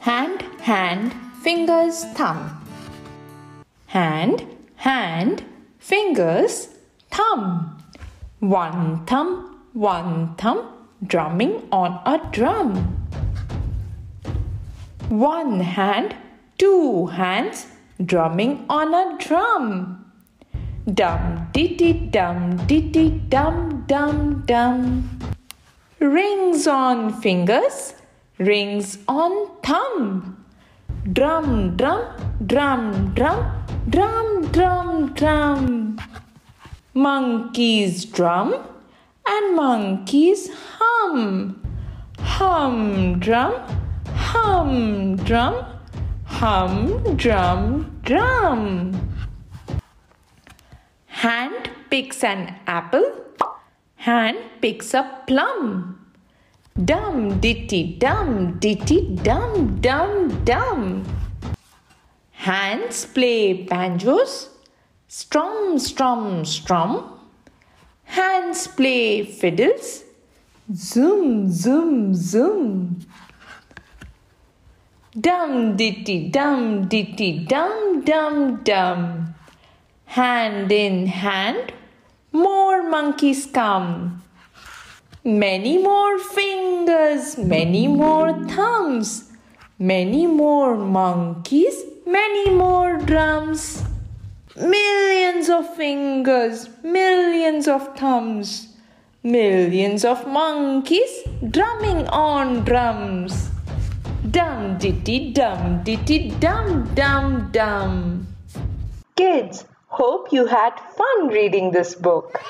Hand, hand, fingers, thumb. Hand, hand, fingers, thumb. One thumb, one thumb, drumming on a drum. One hand, two hands, drumming on a drum. Dum diddy dum diddy dum dum dum. Rings on fingers, rings on thumb. Drum drum drum drum drum drum drum. Monkeys drum and monkeys hum. Hum drum, hum drum, hum drum drum. Hand picks an apple. Hand picks a plum. Dum ditty dum ditty dum dum dum. Hands play banjos. Strum strum strum. Hands play fiddles. Zoom zoom zoom. Dum ditty dum ditty dum dum dum. Hand in hand, more monkeys come. Many more fingers, many more thumbs, many more monkeys, many more drums. Millions of fingers, millions of thumbs, millions of monkeys drumming on drums. Dum ditty dum ditty dum dum dum. Kids, Hope you had fun reading this book.